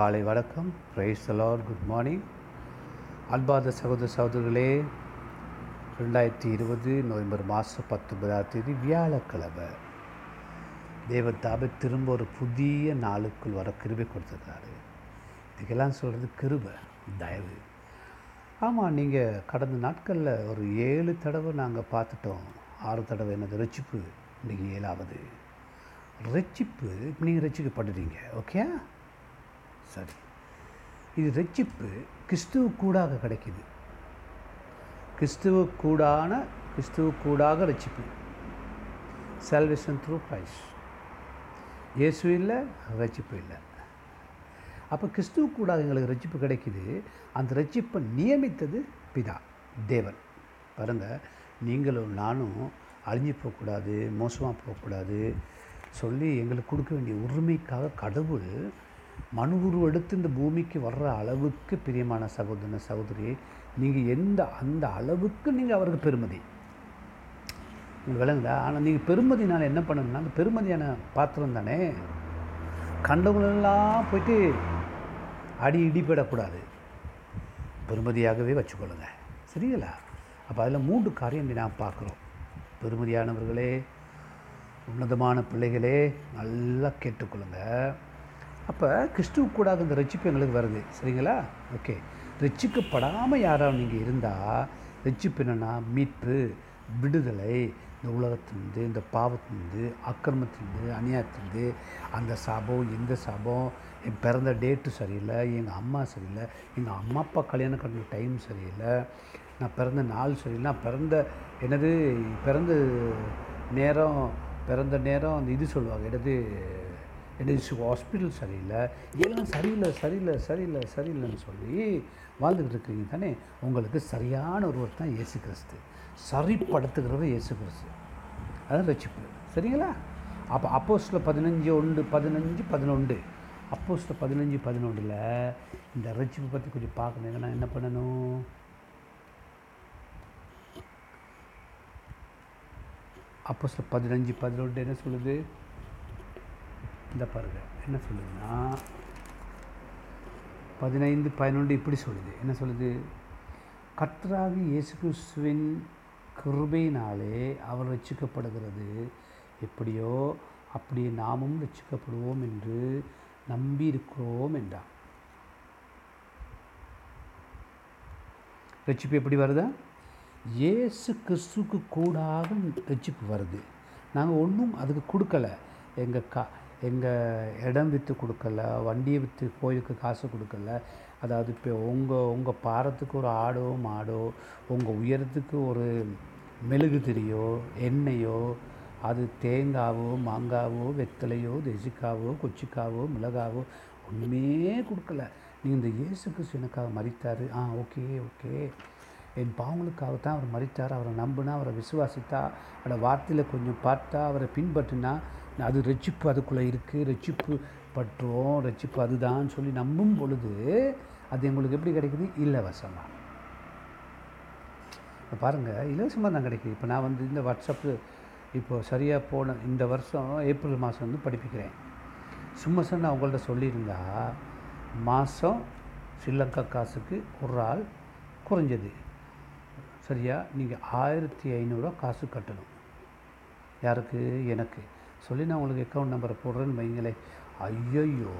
காலை வணக்கம். Price Lord good morning அன்பார்ந்த சகோதர சகோதரர்களே ரெண்டாயிரத்தி இருபது நவம்பர் மாதம் பத்தொன்பதாம் தேதி வியாழக்கிழமை. தேவன் தாபை திரும்ப ஒரு புதிய நாளுக்குள் வர கிருபை கொடுத்துருக்காரு. இதுக்கெல்லாம் சொல்கிறது கிருபை தயவு. ஆமாம் நீங்கள் கடந்த நாட்களில் ஒரு ஏழு தடவை நாங்கள் பார்த்துட்டோம். ஆறு தடவை என்னது ரட்சிப்பு இன்றைக்கி ஏழாவது. ரட்சிப்பு நீங்கள் ரட்சிக்கப்படுறீங்க ஓகே சரி. இது ரட்சிப்பு கிறிஸ்துவ கூடாக கிடைக்குது. கிறிஸ்துவ கூடான கிறிஸ்துவ கூடாக ரட்சிப்பு. சால்வேஷன் த்ரூ கிரைஸ் இயேசு இல்லை ரட்சிப்பு இல்லை. அப்போ கிறிஸ்துவ கூடாக எங்களுக்கு ரட்சிப்பு கிடைக்குது. அந்த ரட்சிப்பை நியமித்தது பிதா தேவன். பாருங்கள் நீங்களும் நானும் அழிஞ்சு போகக்கூடாது மோசமாக போகக்கூடாது சொல்லி எங்களுக்கு கொடுக்க வேண்டிய உரிமைக்காக கடவுள் மனு உருவெடுத்து இந்த பூமிக்கு வர்ற அளவுக்கு பிரியமான சகோதரன சகோதரி நீங்கள் எந்த அந்த அளவுக்கு நீங்கள் அவருக்கு பெருமதி. உங்களுக்கு விளங்குதா? ஆனால் நீங்கள் பெருமதினால் என்ன பண்ணணும்னா அந்த பெருமதியான பாத்திரம் தானே கண்டவங்களெல்லாம் போயிட்டு அடி இடிபடக்கூடாது பெருமதியாகவே வச்சுக்கொள்ளுங்க. சரிங்களா? அப்போ அதில் மூன்று காரியம் நான் பார்க்குறோம். பெருமதியானவர்களே உன்னதமான பிள்ளைகளே நல்லா கேட்டுக்கொள்ளுங்க. அப்போ கிறிஸ்துவ கூடாத இந்த ரட்சிப்பு எங்களுக்கு வருது. சரிங்களா? ஓகே. ரட்சிக்கப்படாமல் யாராவது நீங்கள் இருந்தால் ரட்சிப்பு என்னென்னா மீட்பு விடுதலை. இந்த உலகத்திலிருந்து இந்த பாவத்திலிருந்து அக்கிரமத்திலிருந்து அநியாயத்திலிருந்து அந்த சாபம் எந்த சாபம் என் பிறந்த டேட்டு சரியில்லை எங்கள் அம்மா சரியில்லை எங்கள் அம்மா அப்பா கல்யாணம் கட்டின டைம் சரியில்லை நான் பிறந்த நாள் சரியில்லை நான் பிறந்த என்னது பிறந்த நேரம் பிறந்த நேரம் அந்த இது சொல்லுவாங்க என்னது என்னது ஹாஸ்பிட்டல் சரியில்லை. எல்லாம் சரியில்லை சரியில்லை சரியில்லை சரியில்லைன்னு சொல்லி வாழ்ந்துக்கிட்டு இருக்கிறீங்க தானே உங்களுக்கு சரியான ஒருவர் தான் இயேசு கிறிஸ்து. சரிப்படுத்துகிறது இயேசு கிறிஸ்து. அதான் ரசிப்பு சரிங்களா? அப்போ அப்போஸில் பதினஞ்சு ஒன்று பதினஞ்சு பதினொன்று. அப்போஸில் பதினஞ்சு பதினொன்றில் இந்த ரசிப்பு பற்றி கொஞ்சம் பார்க்கணும். நான் என்ன பண்ணணும்? அப்போஸில் பதினஞ்சு பதினொன்று என்ன சொல்லுது? இந்த பாருங்க என்ன சொல்லுதுன்னா பதினைந்து பதினொன்று இப்படி சொல்லுது. என்ன சொல்லுது? கத்ராவி இயேசு கிறிஸ்துவின் கிருபையினாலே அவர் ரட்சிக்கப்படுகிறது. எப்படியோ அப்படியே நாமும் ரட்சிக்கப்படுவோம் என்று நம்பி இருக்கிறோம் என்றார். ரட்சிப்பு எப்படி வருதா? இயேசு கிறிஸ்துக்கு கூடாக ரட்சிப்பு வருது. நாங்கள் ஒன்றும் அதுக்கு கொடுக்கலை. எங்கள் கா எங்கள் இடம் விற்று கொடுக்கல வண்டியை விற்று கோயிலுக்கு காசு கொடுக்கல. அதாவது இப்போ உங்கள் உங்கள் பாரத்துக்கு ஒரு ஆடோ மாடோ உங்கள் உயரத்துக்கு ஒரு மெழுகு திரியோ எண்ணெயோ அது தேங்காவோ மாங்காவோ வெத்தலையோ தெசிக்காவோ கொச்சிக்காவோ மிளகாவோ ஒன்றுமே கொடுக்கல. நீங்கள் இந்த இயேசு கிறிஸ்து எனக்காக மறித்தார் ஆ ஓகே ஓகே. என் பாவங்களுக்காகத்தான் அவர் மறித்தார் அவரை நம்பினா அவரை விசுவாசித்தா அவரோட வார்த்தையில் கொஞ்சம் பார்த்தா அவரை பின்பற்றினா அது ரட்சிப்பு அதுக்குள்ளே இருக்குது ரட்சிப்பு பற்றுவோம் ரட்சிப்பு அதுதான் சொல்லி நம்பும் பொழுது அது எங்களுக்கு எப்படி கிடைக்குது? இலவசமாக இப்போ பாருங்கள் இலவசமாக தான் கிடைக்குது. இப்போ நான் வந்து இந்த வாட்ஸ்அப்பு இப்போது சரியாக போன இந்த வருஷம் ஏப்ரல் மாதம் வந்து படிப்பிக்கிறேன். சும்மா சார் நான் உங்கள்கிட்ட சொல்லியிருந்தா மாதம் ஸ்ரீலங்கா காசுக்கு ஒரு ஆள் குறைஞ்சது. சரியா? நீங்கள் ஆயிரத்தி ஐநூறுரூவா காசு கட்டணும். யாருக்கு? எனக்கு. சொல்லி நான் உங்களுக்கு அக்கௌண்ட் நம்பரை போடுறேன்னு வைங்களேன். ஐயையோ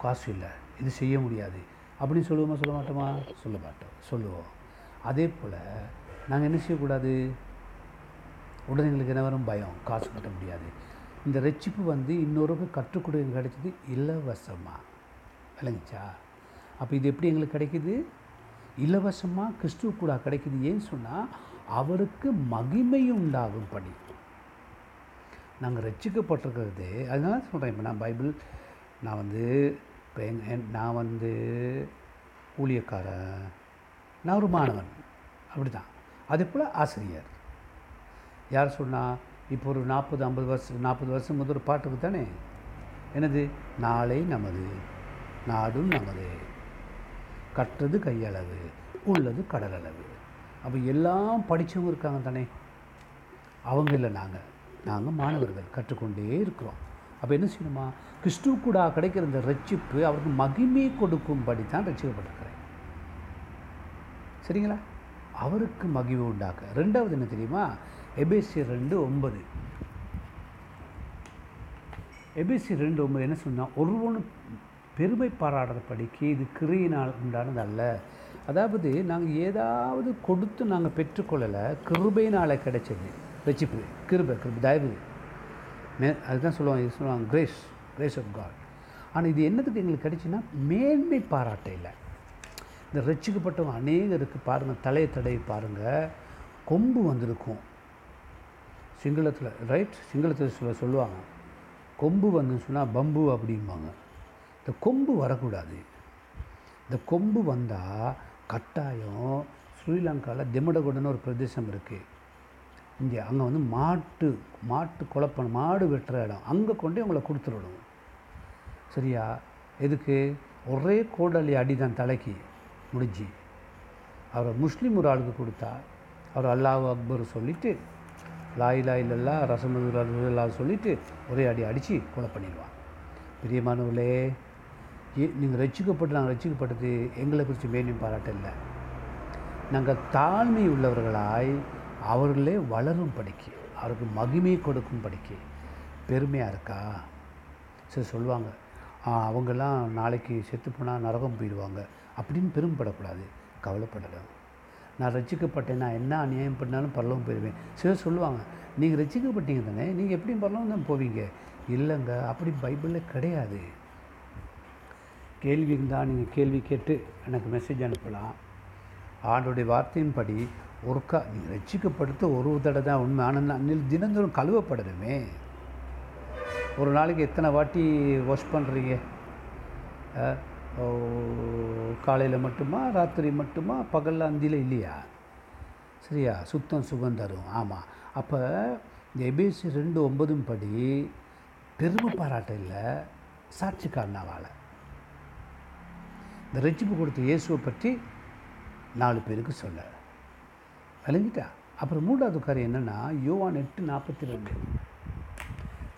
காசு இல்லை. இது செய்ய முடியாது. அப்படின்னு சொல்லுவோமா சொல்ல மாட்டோமா? சொல்ல மாட்டோம். சொல்லுவோம். அதே போல் நாங்கள் என்ன செய்யக்கூடாது? உடனே எங்களுக்கு என்ன வரும்? பயம். காசு கட்ட முடியாது. இந்த ரட்சிப்பு வந்து இன்னொருக்கு கற்றுக்கொடுங்க கிடைச்சது இலவசமாக விளங்கிச்சா? அப்போ இது எப்படி எங்களுக்கு கிடைக்குது? இலவசமாக கிறிஸ்துவ கூட கிடைக்குது. ஏன்னு சொன்னால் அவருக்கு மகிமை உண்டாகும் படி நாங்கள் ரட்சிக்கப்பட்டிருக்கிறது அதனால சொல்கிறேன் இப்போ நான் பைபிள் நான் வந்து இப்போ எங் நான் வந்து ஊழியக்காரன். நான் ஒரு மாணவன். அப்படி தான் அதே போல் ஆசிரியர். யார் சொன்னால் இப்போ ஒரு நாற்பது ஐம்பது வருஷம் நாற்பது வருஷம் முதல் ஒரு பாட்டுக்கு தானே எனது நாளை நமது நாடும் நமது. கற்றது கையளவு உள்ளது கடலளவு. அப்போ எல்லாம் படித்தவங்க இருக்காங்க தானே அவங்க இல்லை நாங்கள் நாங்கள் மாணவர்கள் கற்றுக்கொண்டே இருக்கிறோம். அப்போ என்ன செய்யணுமா? கிறிஸ்துவ கூட கிடைக்கிற இந்த ரட்சிப்பு அவருக்கு மகிமை கொடுக்கும்படி தான் ரட்சிக்கப்பட்டிருக்கிறேன் சரிங்களா? அவருக்கு மகிழ்வு உண்டாக்க. ரெண்டாவது என்ன தெரியுமா? எபிசி ரெண்டு ஒன்பது. எபிசி ரெண்டு ஒன்பது என்ன சொன்னால் ஒருவனும் பெருமை பாராடுறபடிக்கு இது கிரியினால் உண்டானது அல்ல அதாவது நாங்கள் ஏதாவது கொடுத்து நாங்கள் பெற்றுக்கொள்ளலை கிருபையினால் கிடைச்சது. ரட்சிப்பு கிருபை கிருப தயவு. மே அதுதான் சொல்லுவாங்க இது சொல்லுவாங்க கிரேஸ் கிரேஸ் ஆஃப் காட் ஆனால் இது என்னதுக்கு எங்களுக்கு கிடைச்சுன்னா மேன்மை பாராட்ட இல்லை. இந்த ரட்சிக்கப்பட்டவங்க அநேகருக்கு பாருங்கள் தலையை தடவி பாருங்கள் கொம்பு வந்திருக்கும். சிங்களத்தில் ரைட் சிங்களத்தில் சொல்ல சொல்லுவாங்க கொம்பு வந்துன்னு சொன்னால் பம்பு அப்படிம்பாங்க. இந்த கொம்பு வரக்கூடாது. இந்த கொம்பு வந்தால் கட்டாயம் ஸ்ரீலங்காவில் திமடகுடன்னு ஒரு பிரதேசம் இருக்குது இங்கே அங்கே வந்து மாட்டு மாட்டு குழப்பம் மாடு வெட்டுற இடம். அங்கே கொண்டு உங்களை கொடுத்துடணும் சரியா? எதுக்கு? ஒரே கோடலி அடி தான் தலைக்கு முடிஞ்சு. அவரை முஸ்லீம் ஒரு ஆளுக்கு கொடுத்தா அவர் அல்லாஹ் அக்பர் சொல்லிவிட்டு லாயிலா இல்லல்லா ரசமதுல்லா சொல்லிவிட்டு ஒரே அடி அடித்து கொலை பண்ணிடுவான். பிரியமானவர்களே ஏ நீங்கள் ரசிக்கப்பட்டு நாங்கள் ரசிக்கப்பட்டது எங்களை குறித்து மேலும் பாராட்ட இல்லை நாங்கள் தாழ்மை உள்ளவர்களாய் அவர்களே வளரும் படிக்க. அவருக்கு மகிமையை கொடுக்கும் படிக்க. பெருமையாக இருக்கா? சரி சொல்லுவாங்க. அவங்கெல்லாம் நாளைக்கு செத்து போனால் நரகம் போயிடுவாங்க. அப்படின்னு பெருமைப்படக்கூடாது. கவலைப்படலாம் நான் ரசிக்கப்பட்டேன் நான் என்ன அநியாயம் பண்ணாலும் பரலவும் போயிடுவேன் சிலர் சொல்லுவாங்க நீங்கள் ரசிக்கப்பட்டீங்க தானே? நீங்கள் எப்படியும் பரலவும் தான் போவீங்க. இல்லைங்க அப்படி பைபிளில் கிடையாது. கேள்வி இருந்தால் நீங்கள் கேள்வி கேட்டு எனக்கு மெசேஜ் அனுப்பலாம். ஆண்டோடைய வார்த்தையின்படி ஒருக்கா நீங்கள் ரட்சிக்கப்படுத்த ஒரு தடவை தான் உண்மை. ஆனால் தினந்தோறும் கழுவப்படணுமே. ஒரு நாளைக்கு எத்தனை வாட்டி வாஷ் பண்ணுறீங்க காலையில் மட்டுமா ராத்திரி மட்டுமா பகலில் அந்தியில் இல்லையா? சரியா சுத்தம் சுகம் தரும். ஆமாம் அப்போ இந்த எபிசி ரெண்டு ஒன்பதும் படி பெருமை பாராட்ட இல்லை சாட்சிக்காரனாவால் இந்த ரட்சிப்பு கொடுத்த இயேசுவை பற்றி நாலு பேருக்கு சொல்ல விளைஞ்சிட்டா அப்புறம் மூன்றாவது காரியம் என்னென்னா யோவான் எட்டு நாற்பத்தி ரெண்டு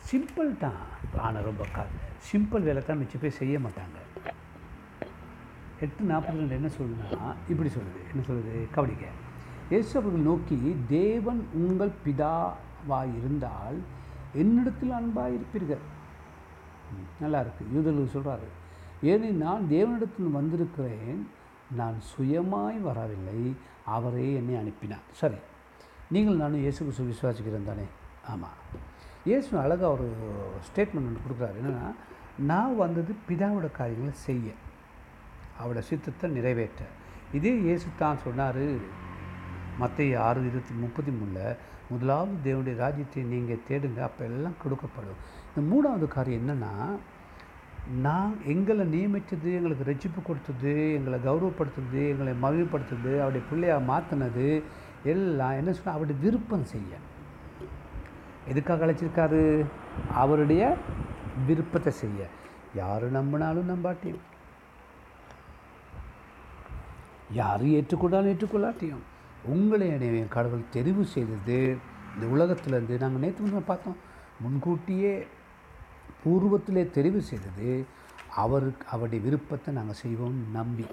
சிம்பிள் தான். ஆனால் ரொம்ப கா சிம்பிள் வேலை தான் மிச்ச பேர் செய்ய மாட்டாங்க. எட்டு நாற்பத்தி ரெண்டு என்ன சொல்லுதுன்னா இப்படி சொல்லுது. என்ன சொல்லுது? கவனிக்க இயேசு அவர்கள் நோக்கி தேவன் உங்கள் பிதாவாக இருந்தால் என்னிடத்தில் அன்பாக இருப்பீர்கள் நல்லா இருக்கு. யூதர்கள் சொல்கிறாரு ஏனே நான் தேவனிடத்தில் வந்திருக்கிறேன். நான் சுயமாய் வரவில்லை. அவரே என்னை அனுப்பினார். சரி நீங்கள் நானும் இயேசு கிறிஸ்து விசுவாசிக்கிறேன் தானே? ஆமாம் இயேசு அழகாக ஒரு ஸ்டேட்மெண்ட் ஒன்று கொடுக்குறாரு. என்னென்னா நான் வந்தது பிதாவோட காரியங்களை செய்ய. அவரோட சித்தத்தை நிறைவேற்ற. இதே இயேசு தான் சொன்னார். மற்ற ஆறு இருபத்தி முப்பத்தி மூணில் முதலாவது தேவனுடைய ராஜ்யத்தை நீங்கள் தேடுங்க அப்போ எல்லாம் கொடுக்கப்படும். இந்த மூணாவது காரியம் என்னென்னா நான் எங்களை நியமித்தது எங்களுக்கு ரட்சிப்பு கொடுத்தது எங்களை கௌரவப்படுத்துறது எங்களை மகிழ்ப்படுத்துறது அவருடைய பிள்ளையாக மாற்றினது எல்லாம் என்ன சொன்னால் அவருடைய விருப்பம் செய்ய. எதுக்காக அழைச்சிருக்காரு? அவருடைய விருப்பத்தை செய்ய. யார் நம்பினாலும் நம்பாட்டியும். யார் ஏற்றுக்கொண்டாலும் ஏற்றுக்கொள்ளாட்டியும். உங்களை என்னைய கடவுள் தெரிவு செய்தது. இந்த உலகத்திலேருந்து நாங்கள் நேற்று முன்ன பார்த்தோம். முன்கூட்டியே பூர்வத்திலே தெரிவு செய்தது அவருக்கு அவருடைய விருப்பத்தை நாங்கள் செய்வோம் நம்பி.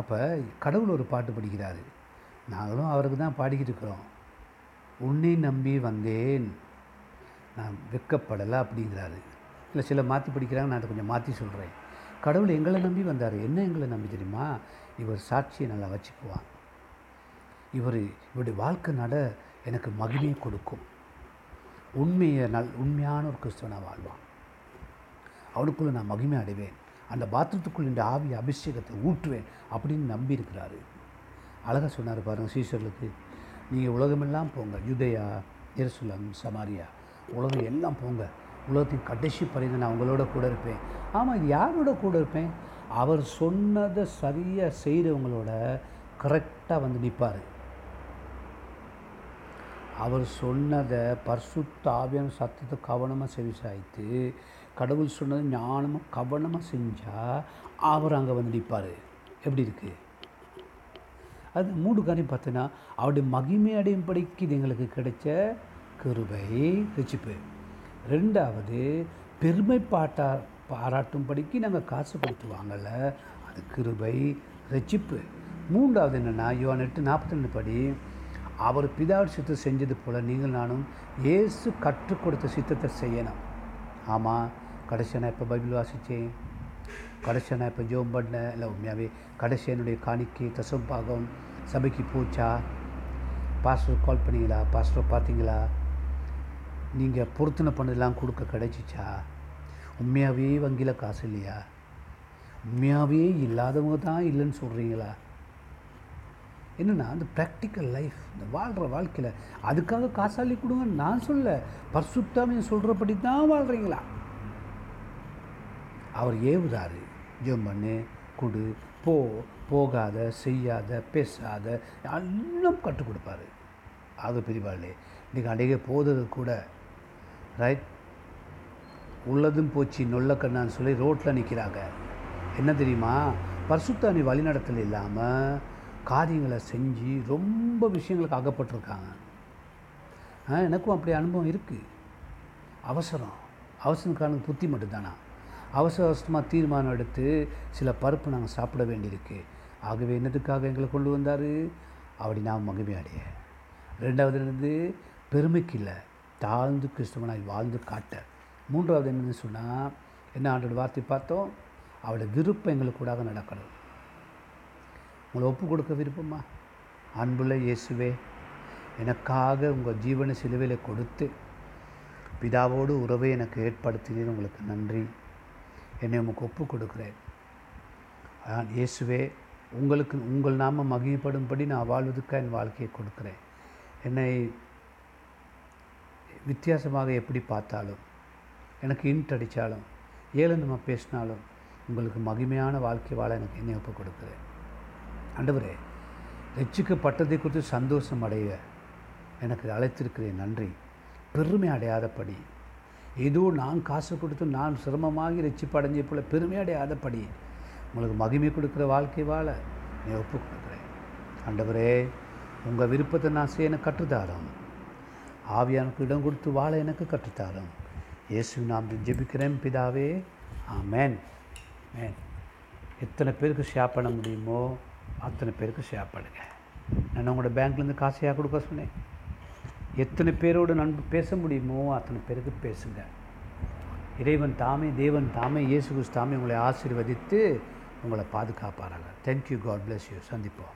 அப்போ கடவுள் ஒரு பாட்டு படிக்கிறாரு. நாங்களும் அவருக்கு தான் பாடிக்கிட்டு இருக்கிறோம். உன்னை நம்பி வந்தேன். நான் வெக்கப்படலை அப்படிங்கிறாரு. இல்லை சில மாற்றி படிக்கிறாங்க நான் அதை கொஞ்சம் மாற்றி சொல்கிறேன் கடவுள் எங்களை நம்பி வந்தார். என்ன எங்களை நம்பி தெரியுமா? இவர் சாட்சியை நல்லா வச்சுக்குவான் இவர் இவருடைய வாழ்க்கை நட எனக்கு மகிமையை கொடுக்கும். உண்மையை நல் உண்மையான ஒரு கிறிஸ்தவனாக வாழ்வான். அவனுக்குள்ளே நான் மகிமை அடைவேன். அந்த பாத்திரத்துக்குள் இந்த ஆவி அபிஷேகத்தை ஊற்றுவேன் அப்படின்னு நம்பி இருக்கிறாரு. அழகாக சொன்னார் பாருங்கள் சீசர்களுக்கு நீங்கள் உலகமெல்லாம் போங்க யுதயா எருசுலம் சமாரியா உலகம் எல்லாம் போங்க. உலகத்தின் கடைசி பறிந்து நான் உங்களோட கூட இருப்பேன். ஆமாம் இது யாரோட கூட இருப்பேன்? அவர் சொன்னதை சரியாக செய்கிறவங்களோட கரெக்டாக வந்து நிற்பார் அவர் சொன்னதை பரிசுத்த சத்தத்தை கவனமாக செவிசாய்த்து கடவுள் சொன்னதை ஞானமாக கவனமாக செஞ்சால் அவர் அங்கே வந்து நிற்பார் எப்படி இருக்குது அது மூணு காரியம் பார்த்தீங்கன்னா அவருடைய மகிமை அடையும் படிக்கு இது எங்களுக்கு கிடைச்ச கிருபை ரசிப்பு ரெண்டாவது பெருமை பாட்டா பாராட்டும்படிக்கு நாங்கள் காசு கொடுத்து வாங்கலை அது கிருபை ரசிப்பு மூன்றாவது என்னென்னா யோன் எட்டு நாற்பத்தி ரெண்டு படி அவர் பிதாவின் சித்தம் செஞ்சது போல் நீங்கள் நானும் இயேசு கற்றுக் கொடுத்த சித்தத்தை செய்யணும். ஆமாம் கடைசி நான் இப்போ பைபிள் வாசித்தேன் கடைசி நான் இப்போ ஜோம் பண்ணேன் இல்லை உண்மையாகவே கடைசி என்னுடைய காணிக்கை தசம்பாகம் சபைக்கு போச்சா? பாஸ்டர் கால் பண்ணீங்களா? பாஸ்டர் பார்த்தீங்களா நீங்கள் பொருத்தனை பண்ணதெல்லாம் கொடுக்க கிடைச்சிச்சா? உண்மையாகவே வங்கியில் காசு இல்லையா? உண்மையாகவே இல்லாதவங்க தான் இல்லைன்னு சொல்கிறீங்களா என்னென்னா அந்த ப்ராக்டிக்கல் லைஃப் இந்த வாழ்கிற வாழ்க்கையில் அதுக்காக காசாலி கொடுங்க நான் சொல்ல பர்சுத்தாமே சொல்கிறபடி தான் வாழ்கிறீங்களா அவர் ஏவுதாரு. ஜெபம் பண்ணு கொடு. போ போகாத செய்யாத பேசாத எல்லாம் கற்றுக் கொடுப்பாரு. அது பெரியவாளே இன்றைக்கி அன்றைக்கே போதது கூட ரைட்? உள்ளதும் போச்சு நொல்ல கண்ணான்னு சொல்லி ரோட்டில் நிற்கிறாங்க என்ன தெரியுமா? பர்சுத்தானி வழிநடத்தல் இல்லாமல் காரியங்களை செஞ்சு ரொம்ப விஷயங்களுக்கு அகப்பட்டிருக்காங்க. ஆ எனக்கும் அப்படி அனுபவம் இருக்குது அவசரம். அவசரக்காரனுக்கு புத்தி மட்டும்தானா? அவசர அவசரமாக தீர்மானம் எடுத்து சில பருப்பு நாங்கள் சாப்பிட வேண்டியிருக்கு. ஆகவே என்னதுக்காக எங்களை கொண்டு வந்தார்? அப்படி நாம் மகிமை அடைய. ரெண்டாவது என்னது பெருமைக்கு இல்லை தாழ்ந்து கிறிஸ்தவனாய் வாழ்ந்து காட்ட. மூன்றாவது என்னன்னு சொன்னால் என்ன ஆண்டோட வார்த்தை பார்த்தோம்? அவளோட விருப்பம் எங்களுக்கு கூடாக நடக்கணும். உங்களை ஒப்பு கொடுக்க விருப்பமா அன்புள்ள இயேசுவே எனக்காக உங்கள் ஜீவன சிலுவையில் கொடுத்து பிதாவோடு உறவை எனக்கு ஏற்படுத்தினீர். உங்களுக்கு நன்றி. என்னை உமக்கு ஒப்பு கொடுக்குறேன் இயேசுவே உங்களுக்கு உங்கள் நாம மகிழப்படும்படி நான் வாழ்வதற்காக என் வாழ்க்கையை கொடுக்குறேன். என்னை வித்தியாசமாக எப்படி பார்த்தாலும் எனக்கு இன்ட் அடித்தாலும் ஏழு நம்ம பேசினாலும் உங்களுக்கு மகிமையான வாழ்க்கை வாழ எனக்கு என்னை ஒப்பு கொடுக்குறேன் ஆண்டவரே ரட்சிக்கப்பட்டதை குறித்து சந்தோஷம் அடைய எனக்கு அழைத்திருக்கிறேன். நன்றி. பெருமை அடையாதபடி. ஏதோ நான் காசு கொடுத்து நான் சிரமமாகி ரட்சிப்பு அடைஞ்ச போல பெருமை அடையாதபடி உங்களுக்கு மகிமை கொடுக்குற வாழ்க்கை வாழ நீ ஒப்பு கொடுக்குறேன். ஆண்டவரே உங்கள் விருப்பத்தை நான் செய்ய எனக்கு கற்றுத்தாரோம். ஆவியானுக்கு இடம் கொடுத்து வாழ எனக்கு கற்றுத்தாரோம். இயேசு நாம் ஜெபிக்கிறேன் பிதாவே. ஆமென். மேன் எத்தனை பேருக்கு ஷேர் பண்ண முடியுமோ? அத்தனை பேருக்கு ஷேர் நான் உங்களோட பேங்க்லேருந்து காசையாக கொடுக்க சொன்னேன். எத்தனை பேரோட நண்பு பேச முடியுமோ அத்தனை பேருக்கு பேசுங்க. இறைவன் தாமே தேவன் தாமே இயேசு கிறிஸ்து தாமே உங்களை ஆசீர்வதித்து உங்களை பாதுகாப்பாராங்க thank you God bless you சந்திப்போம்.